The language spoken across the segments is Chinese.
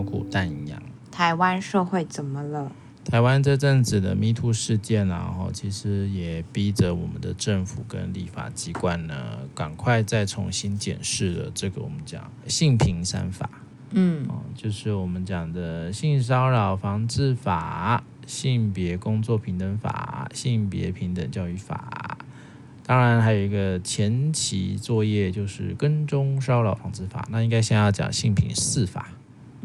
毛骨悚然。台湾社会怎么了？台湾这阵子的 MeToo 事件啊，后，其实也逼着我们的政府跟立法机关呢，赶快再重新检视了这个我们讲性平三法，嗯，就是我们讲的性骚扰防治法、性别工作平等法、性别平等教育法，当然还有一个前期作业就是跟踪骚扰防治法，那应该先要讲性平四法。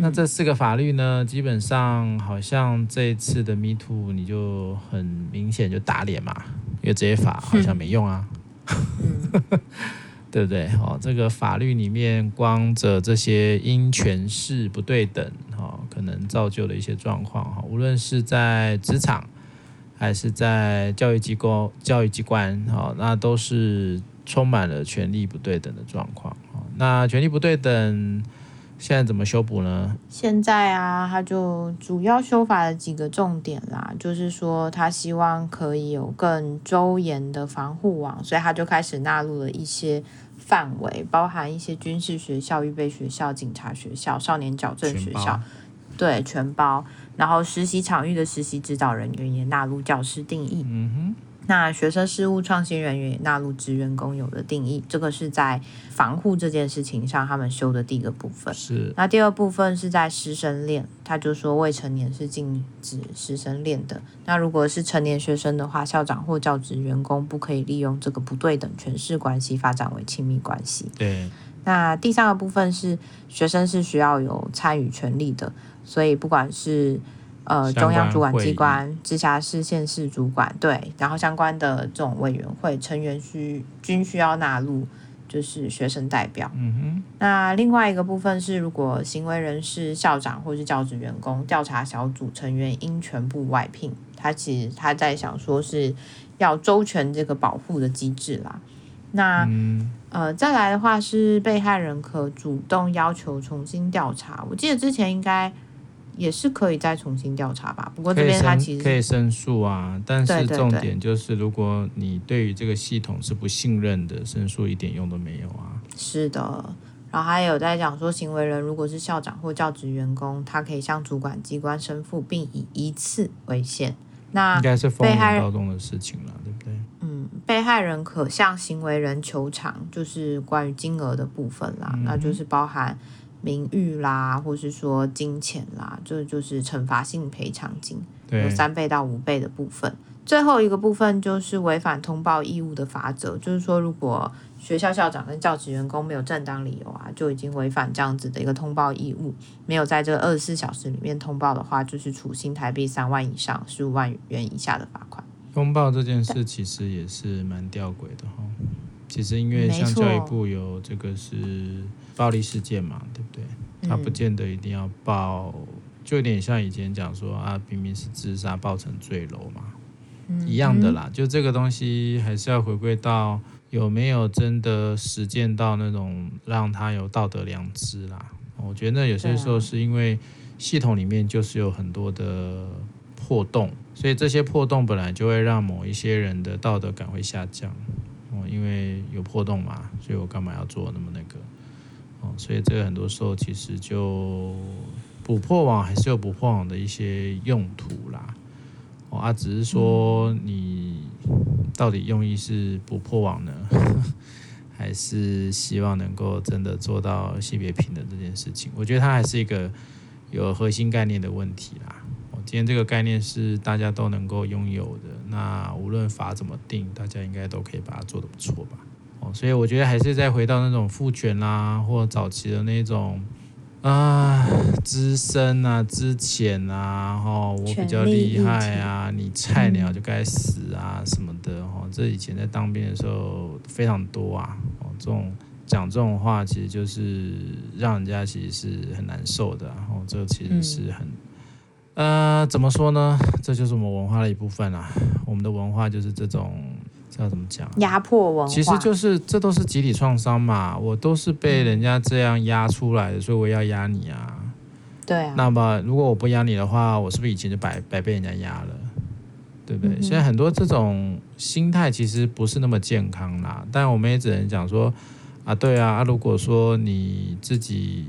那这四个法律呢，基本上好像这一次的 Me Too，你就很明显就打脸嘛，因为这些法好像没用啊，对不对？哦，这个法律里面光着这些因权势不对等，哦，可能造就的一些状况，哈，无论是在职场还是在教育机构、教育机关，哦，那都是充满了权力不对等的状况哦，那权力不对等。现在怎么修补呢？现在啊，他就主要修法的几个重点啦，就是说他希望可以有更周延的防护网，所以他就开始纳入了一些范围，包含一些军事学校、预备学校、警察学校、少年矫正学校，对，全包。然后实习场域的实习指导人员也纳入教师定义。嗯哼。那学生事务创新人员也纳入职员工有的定义，这个是在防护这件事情上他们修的第一个部分。是。那第二部分是在师生恋，他就说未成年是禁止师生恋的。那如果是成年学生的话，校长或教职员工不可以利用这个不对等权势关系发展为亲密关系。对。那第三个部分是学生是需要有参与权利的，所以不管是。呃，中央主管机关、直辖市、县市主管，对，然后相关的这种委员会成员需均需要纳入，就是学生代表。嗯哼。那另外一个部分是，如果行为人是校长或是教职员工，调查小组成员应全部外聘。他其实他在想说是要周全这个保护的机制啦。那、嗯、呃，再来的话是被害人可主动要求重新调查。我记得之前应该。也是可以再重新调查吧，不过这边他其实可以申诉啊，但是重点就是，如果你对于这个系统是不信任的，申诉一点用都没有啊。是的，然后还有在讲说，行为人如果是校长或教职员工，他可以向主管机关申诉，并以一次为限。那应该是被害人高中的事情了，对不对？嗯，被害人可向行为人求偿，就是关于金额的部分啦，嗯、那就是包含。名誉啦，或是说金钱啦，这就，就是惩罚性赔偿金，有三倍到五倍的部分。最后一个部分就是违反通报义务的法则，就是说，如果学校校长跟教职员工没有正当理由啊，就已经违反这样子的一个通报义务，没有在这二十四小时里面通报的话，就是处新台币三万以上十五万元以下的罚款。通报这件事其实也是蛮吊诡的哈。其实因为像教育部有这个是。暴力事件嘛，对不对？他不见得一定要报，嗯、就有点像以前讲说啊，明明是自杀报成坠楼嘛，嗯、一样的啦。就这个东西还是要回归到有没有真的实践到那种让他有道德良知啦。我觉得有些时候是因为系统里面就是有很多的破洞，所以这些破洞本来就会让某一些人的道德感会下降。哦，因为有破洞嘛，所以我干嘛要做那么那个？哦，所以这个很多时候其实就捕破网还是有捕破网的一些用途啦。哦啊，只是说你到底用意是捕破网呢，还是希望能够真的做到性别平等这件事情？我觉得它还是一个有核心概念的问题啦。哦，今天这个概念是大家都能够拥有的，那无论法怎么定，大家应该都可以把它做得不错吧。所以我觉得还是再回到那种父权啦，或早期的那种啊，资深啊、资浅啊，哦，我比较厉害啊，你菜鸟就该死啊什么的，哦，这以前在当兵的时候非常多啊，哦，这种讲这种话其实就是让人家其实是很难受的，然后这其实是很，呃，怎么说呢？这就是我们文化的一部分啊，我们的文化就是这种。要怎么讲？压迫文化其实就是这都是集体创伤嘛，我都是被人家这样压出来的，所以我要压你啊。对啊。那么如果我不压你的话，我是不是以前就白白被人家压了？对不对？嗯、现在很多这种心态其实不是那么健康啦。但我们也只能讲说啊，对啊，啊如果说你自己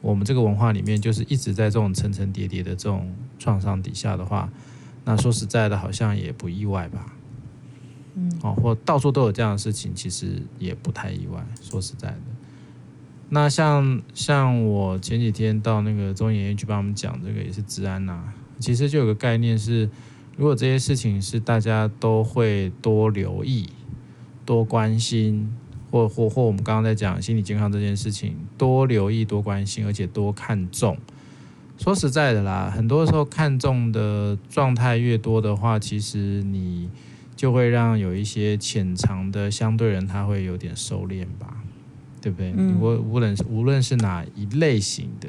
我们这个文化里面就是一直在这种层层叠叠的这种创伤底下的话，那说实在的，好像也不意外吧。嗯，哦，或到处都有这样的事情，其实也不太意外。说实在的，那像像我前几天到那个中研院去帮我们讲这个，也是治安呐、其实就有个概念是，如果这些事情是大家都会多留意、多关心，或或或我们刚刚在讲心理健康这件事情，多留意、多关心，而且多看重。说实在的啦，很多时候看重的状态越多的话，其实你就会让有一些潜藏的相对人他会有点收敛吧，对不对？无论无论是哪一类型的，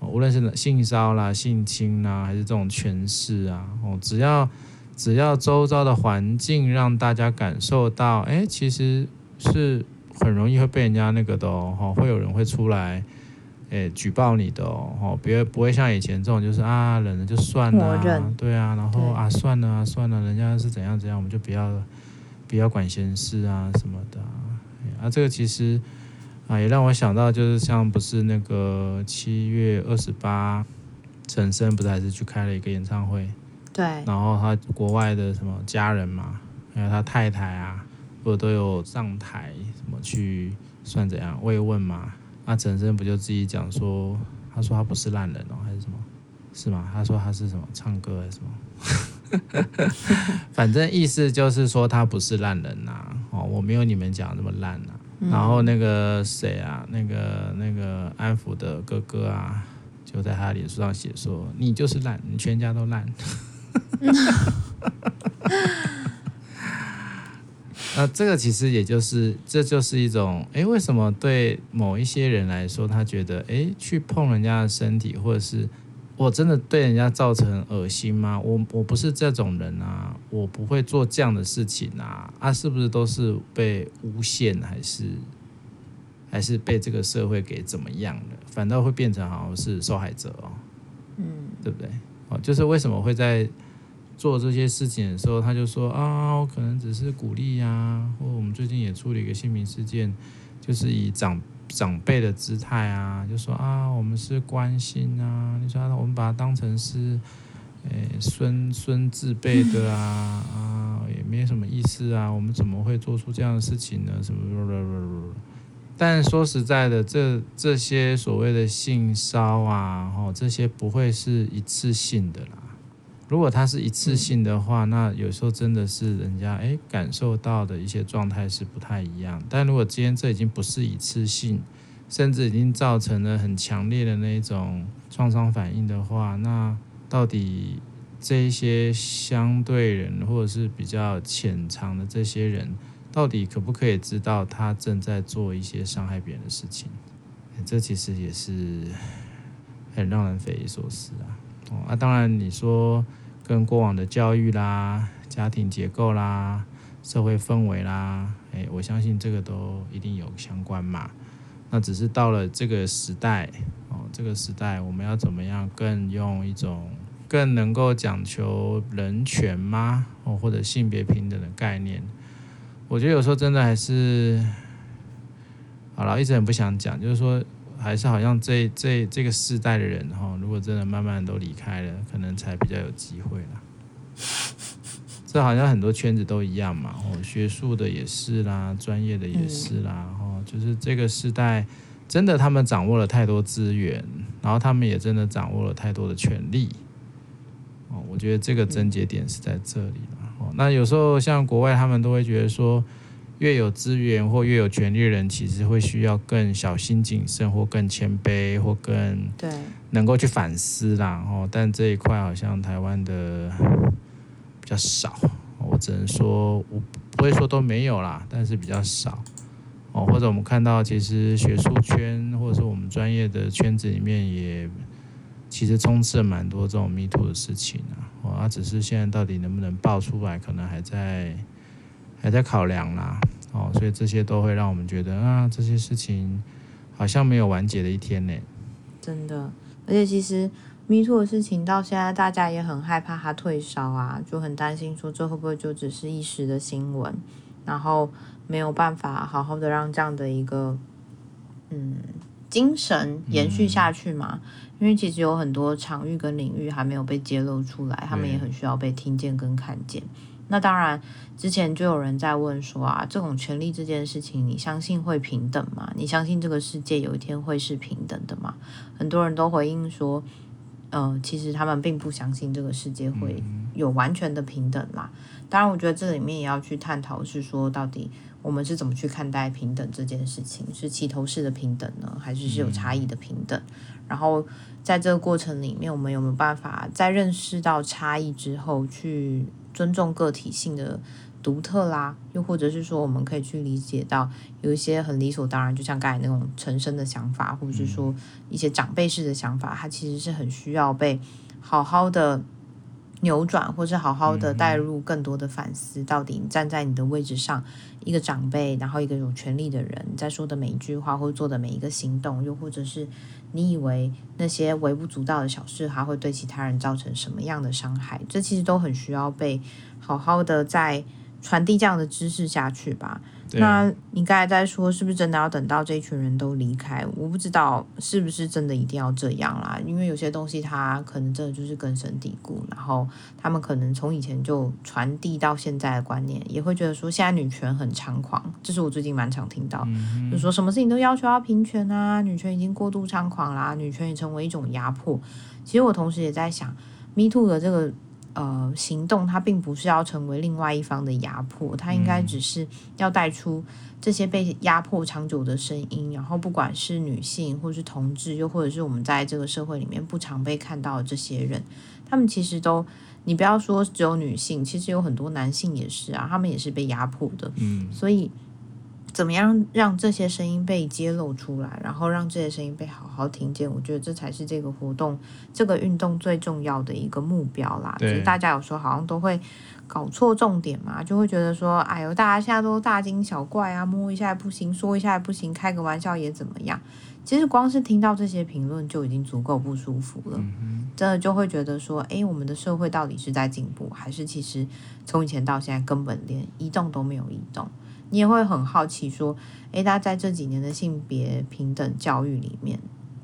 无论是性骚啦、性侵啦，还是这种权势啊，哦，只要只要周遭的环境让大家感受到，哎，其实是很容易会被人家那个的哦，会有人会出来。诶，举报你的哦，别不会像以前这种，就是啊，忍了就算了，啊，对啊，然后啊，算了啊，算了，人家是怎样怎样，我们就不要不要管闲事啊什么的啊。啊，这个其实啊，也让我想到，就是像不是那个七月二十八，陈升不是还是去开了一个演唱会，对，然后他国外的什么家人嘛，还有他太太啊，不都有上台什么去算怎样慰问嘛。那陈昇不就自己讲说，他说他不是烂人哦，还是什么？是吗？他说他是什么？唱歌还是什么？反正意思就是说他不是烂人呐。哦，我没有你们讲那么烂呐。然后那个谁啊，那个那个安抚的哥哥啊，就在他脸书上写说，你就是烂，你全家都烂。那这个其实也就是，这就是一种，诶，为什么对某一些人来说，他觉得，诶，去碰人家的身体，或者是我真的对人家造成恶心吗？我我不是这种人啊，我不会做这样的事情啊，啊，是不是都是被诬陷，还是还是被这个社会给怎么样了？反倒会变成好像是受害者哦，嗯，对不对？哦，就是为什么会在。做这些事情的时候，他就说啊，我可能只是鼓励呀、啊，或我们最近也处理一个性平事件，就是以长长辈的姿态啊，就说啊，我们是关心啊，你说我们把它当成是，诶、孙孙自辈的啊，啊，也没什么意思啊，我们怎么会做出这样的事情呢？什么？但说实在的，这这些所谓的性骚啊，哦，这些不会是一次性的啦。如果它是一次性的话，那有时候真的是人家诶感受到的一些状态是不太一样。但如果今天这已经不是一次性，甚至已经造成了很强烈的那种创伤反应的话，那到底这一些相对人或者是比较潜藏的这些人，到底可不可以知道他正在做一些伤害别人的事情？这其实也是很让人匪夷所思啊。哦，啊，当然你说。跟过往的教育啦、家庭结构啦、社会氛围啦，诶，我相信这个都一定有相关嘛。那只是到了这个时代，哦，这个时代我们要怎么样更用一种更能够讲求人权吗？哦，或者性别平等的概念？我觉得有时候真的还是，好了，一直很不想讲，就是说。还是好像这这这个世代的人哈，如果真的慢慢都离开了，可能才比较有机会啦。这好像很多圈子都一样嘛，哦，学术的也是啦，专业的也是啦，哦，就是这个世代真的他们掌握了太多资源，然后他们也真的掌握了太多的权利。哦，我觉得这个症结点是在这里了。哦，那有时候像国外他们都会觉得说。越有资源或越有权力的人，其实会需要更小心谨慎，或更谦卑，或更对能够去反思啦。哦，但这一块好像台湾的比较少，我只能说，我不会说都没有啦，但是比较少。哦，或者我们看到，其实学术圈或者是我们专业的圈子里面，也其实充斥了蛮多这种 Me Too 的事情啊。哦，啊，只是现在到底能不能爆出来，可能还在。还在考量啦，哦，所以这些都会让我们觉得啊，这些事情好像没有完结的一天呢。真的，而且其实 MeToo 的事情到现在，大家也很害怕它退烧啊，就很担心说这会不会就只是一时的新闻，然后没有办法好好的让这样的一个嗯精神延续下去嘛。嗯、因为其实有很多场域跟领域还没有被揭露出来，他们也很需要被听见跟看见。那当然，之前就有人在问说啊，这种权利这件事情，你相信会平等吗？你相信这个世界有一天会是平等的吗？很多人都回应说，呃，其实他们并不相信这个世界会有完全的平等啦。当然，我觉得这里面也要去探讨，是说到底我们是怎么去看待平等这件事情？是齐头式的平等呢，还是是有差异的平等？然后在这个过程里面，我们有没有办法在认识到差异之后去？尊重个体性的独特啦，又或者是说，我们可以去理解到有一些很理所当然，就像刚才那种陈生的想法，或者是说一些长辈式的想法，它其实是很需要被好好的扭转，或是好好的带入更多的反思。到底你站在你的位置上，一个长辈，然后一个有权利的人，在说的每一句话或做的每一个行动，又或者是。你以为那些微不足道的小事，还会对其他人造成什么样的伤害？这其实都很需要被好好的在传递这样的知识下去吧。那你刚才在说，是不是真的要等到这一群人都离开？我不知道是不是真的一定要这样啦，因为有些东西它可能真的就是根深蒂固，然后他们可能从以前就传递到现在的观念，也会觉得说现在女权很猖狂，这是我最近蛮常听到，就说什么事情都要求要平权啊，女权已经过度猖狂啦，女权也成为一种压迫。其实我同时也在想，Me Too 的这个。呃，行动它并不是要成为另外一方的压迫，它应该只是要带出这些被压迫长久的声音。然后，不管是女性，或是同志，又或者是我们在这个社会里面不常被看到的这些人，他们其实都，你不要说只有女性，其实有很多男性也是啊，他们也是被压迫的。嗯，所以。怎么样让这些声音被揭露出来，然后让这些声音被好好听见？我觉得这才是这个活动、这个运动最重要的一个目标啦。就是大家有时候好像都会搞错重点嘛，就会觉得说：“哎呦，大家现在都大惊小怪啊，摸一下也不行，说一下也不行，开个玩笑也怎么样？”其实光是听到这些评论就已经足够不舒服了。真的就会觉得说：“哎，我们的社会到底是在进步，还是其实从以前到现在根本连移动都没有移动？”你也会很好奇，说，诶，大家在这几年的性别平等教育里面，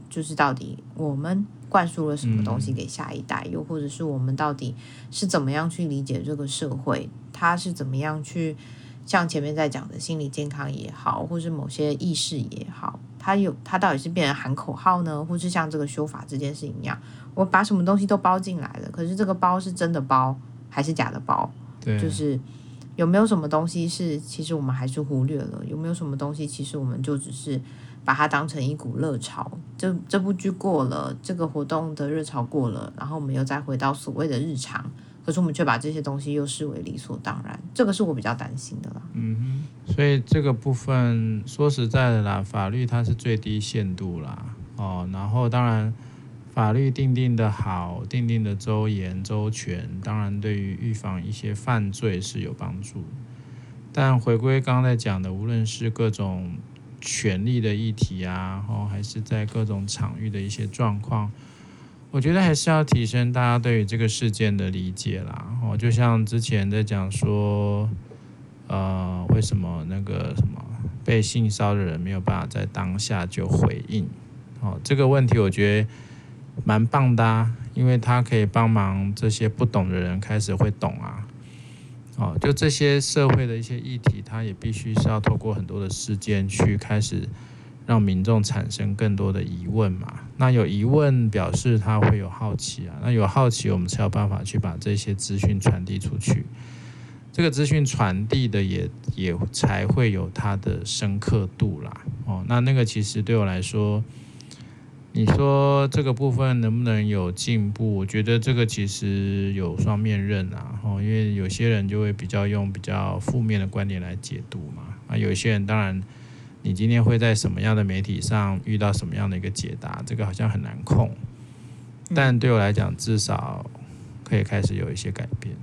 就是到底我们灌输了什么东西给下一代，又或者是我们到底是怎么样去理解这个社会，他是怎么样去像前面在讲的心理健康也好，或是某些意识也好，他有他到底是变成喊口号呢，或是像这个修法这件事情一样，我把什么东西都包进来了，可是这个包是真的包还是假的包？对，就是。有没有什么东西是其实我们还是忽略了？有没有什么东西其实我们就只是把它当成一股热潮？这这部剧过了，这个活动的热潮过了，然后我们又再回到所谓的日常，可是我们却把这些东西又视为理所当然，这个是我比较担心的啦。嗯哼，所以这个部分说实在的啦，法律它是最低限度啦，哦，然后当然。法律定定的好，定定的周严周全，当然对于预防一些犯罪是有帮助。但回归刚才讲的，无论是各种权利的议题啊，然后，还是在各种场域的一些状况，我觉得还是要提升大家对于这个事件的理解啦。哦，就像之前在讲说，呃，为什么那个什么被性骚的人没有办法在当下就回应？哦，这个问题我觉得。蛮棒的，因为他可以帮忙这些不懂的人开始会懂啊。哦，就这些社会的一些议题，他也必须是要透过很多的事件去开始让民众产生更多的疑问嘛。那有疑问表示他会有好奇啊，那有好奇我们才有办法去把这些资讯传递出去。这个资讯传递的也也才会有它的深刻度啦。哦，那那个其实对我来说。你说这个部分能不能有进步？我觉得这个其实有双面刃啊，哦，因为有些人就会比较用比较负面的观点来解读嘛，啊，有些人当然，你今天会在什么样的媒体上遇到什么样的一个解答，这个好像很难控，但对我来讲，至少可以开始有一些改变，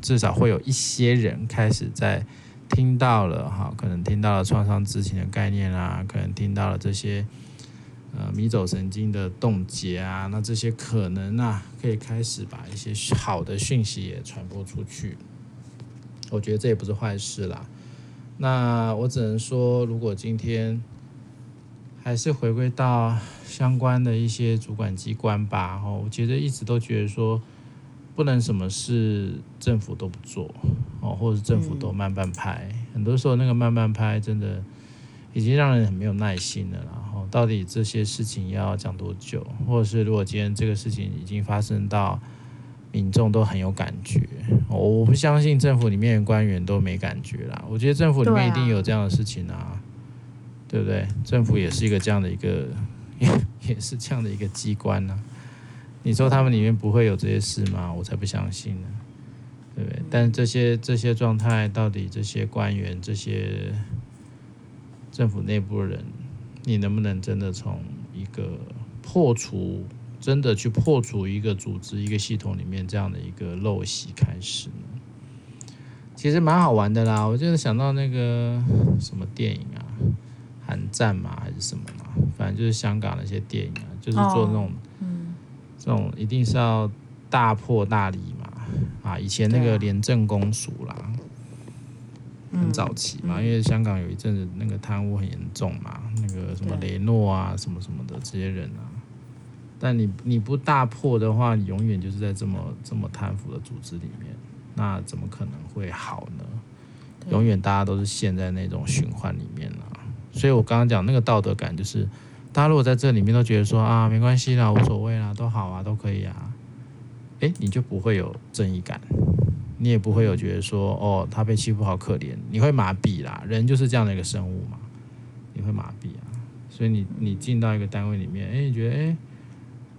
至少会有一些人开始在听到了哈，可能听到了创伤知情的概念啊，可能听到了这些。呃，迷走神经的冻结啊，那这些可能啊，可以开始把一些好的讯息也传播出去。我觉得这也不是坏事啦。那我只能说，如果今天还是回归到相关的一些主管机关吧。哦，我觉得一直都觉得说，不能什么事政府都不做哦，或者是政府都慢半拍。嗯、很多时候那个慢半拍真的已经让人很没有耐心了。然后到底这些事情要讲多久？或者是如果今天这个事情已经发生到民众都很有感觉，我不相信政府里面的官员都没感觉啦。我觉得政府里面一定有这样的事情啊。对不对？政府也是一个这样的一个，也 也是这样的一个机关呢、你说他们里面不会有这些事吗？我才不相信呢，对不对？但这些这些状态，到底这些官员、这些政府内部的人，你能不能真的从一个破除，真的去破除一个组织、一个系统里面这样的一个陋习开始呢？其实蛮好玩的啦。我就是想到那个什么电影啊。寒战嘛，还是什么嘛？反正就是香港那些电影啊，就是做那种，哦嗯、这种一定是要大破大立嘛。啊，以前那个廉政公署啦，很早期嘛，嗯、因为香港有一阵子那个贪污很严重嘛，那个什么雷诺啊，什么什么的这些人啊。但你你不大破的话，你永远就是在这么这么贪腐的组织里面，那怎么可能会好呢？永远大家都是陷在那种循环里面了。所以我刚刚讲那个道德感，就是大家如果在这里面都觉得说啊，没关系啦，无所谓啦，都好啊，都可以啊，诶，你就不会有正义感，你也不会有觉得说哦，他被欺负好可怜，你会麻痹啦，人就是这样的一个生物嘛，你会麻痹啊。所以你你进到一个单位里面，诶，你觉得诶，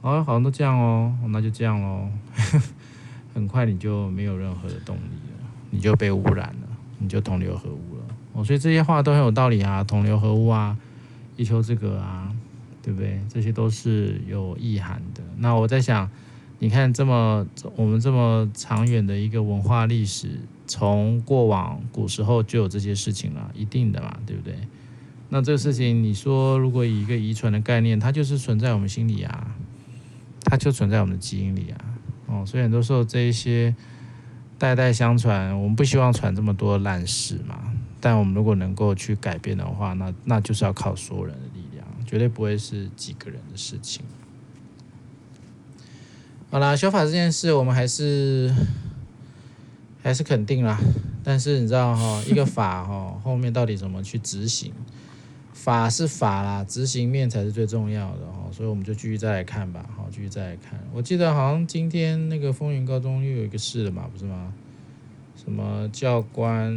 哦，好像都这样哦，那就这样喽，很快你就没有任何的动力了，你就被污染了，你就同流合污了。哦，所以这些话都很有道理啊，同流合污啊，一丘之貉啊，对不对？这些都是有意涵的。那我在想，你看这么我们这么长远的一个文化历史，从过往古时候就有这些事情了，一定的嘛，对不对？那这个事情，你说如果以一个遗传的概念，它就是存在我们心里啊，它就存在我们的基因里啊。哦，所以很多时候这一些代代相传，我们不希望传这么多烂事嘛。但我们如果能够去改变的话，那那就是要靠所有人的力量，绝对不会是几个人的事情。好啦，修法这件事，我们还是还是肯定啦。但是你知道哈，一个法哈后面到底怎么去执行？法是法啦，执行面才是最重要的哦。所以我们就继续再来看吧，好，继续再来看。我记得好像今天那个风云高中又有一个事了嘛，不是吗？什么教官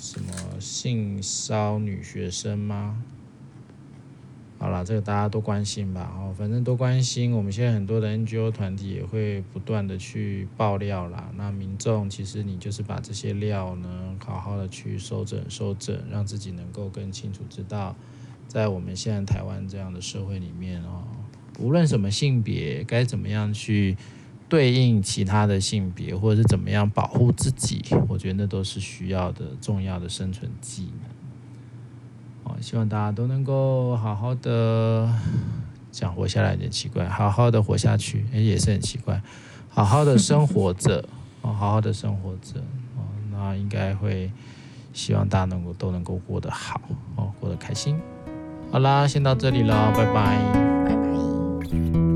什么性骚女学生吗？好了，这个大家都关心吧。哦，反正都关心。我们现在很多的 NGO 团体也会不断的去爆料啦。那民众其实你就是把这些料呢，好好的去收整收整，让自己能够更清楚知道，在我们现在台湾这样的社会里面哦，无论什么性别，该怎么样去。对应其他的性别，或者是怎么样保护自己，我觉得那都是需要的重要的生存技能。希望大家都能够好好的讲活下来，有点奇怪，好好的活下去，哎，也是很奇怪，好好的生活着，哦，好好的生活着，哦，那应该会希望大家能够都能够过得好，哦，过得开心。好啦，先到这里了，拜拜拜拜。